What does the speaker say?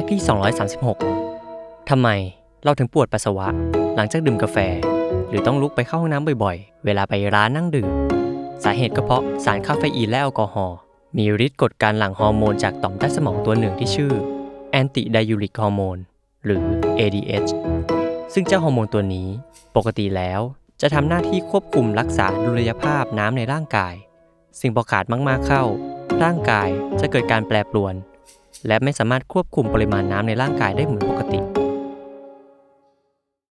กต์ที่ 236 ทำไมเราถึงปวดปัสสาวะ หลังจากดื่มกาแฟ หรือต้องลุกไปเข้าห้องน้ำบ่อยๆ เวลาไปร้านนั่งดื่ม สาเหตุก็เพราะสารคาเฟอีนและแอลกอฮอล์มีฤทธิ์กดการหลั่งฮอร์โมนจากต่อมใต้สมองตัวหนึ่งที่ชื่อแอนติไดยูริกฮอร์โมนหรือ ADH ซึ่งเจ้าฮอร์โมนตัวนี้ปกติแล้วจะทำหน้าที่ควบคุมรักษาดุลยภาพน้ำในร่างกายซึ่งพอขาดมากๆเข้า ร่างกายจะเกิดการแปรปรวน และไม่สามารถควบคุมปริมาณน้ำในร่างกายได้เหมือนปกติ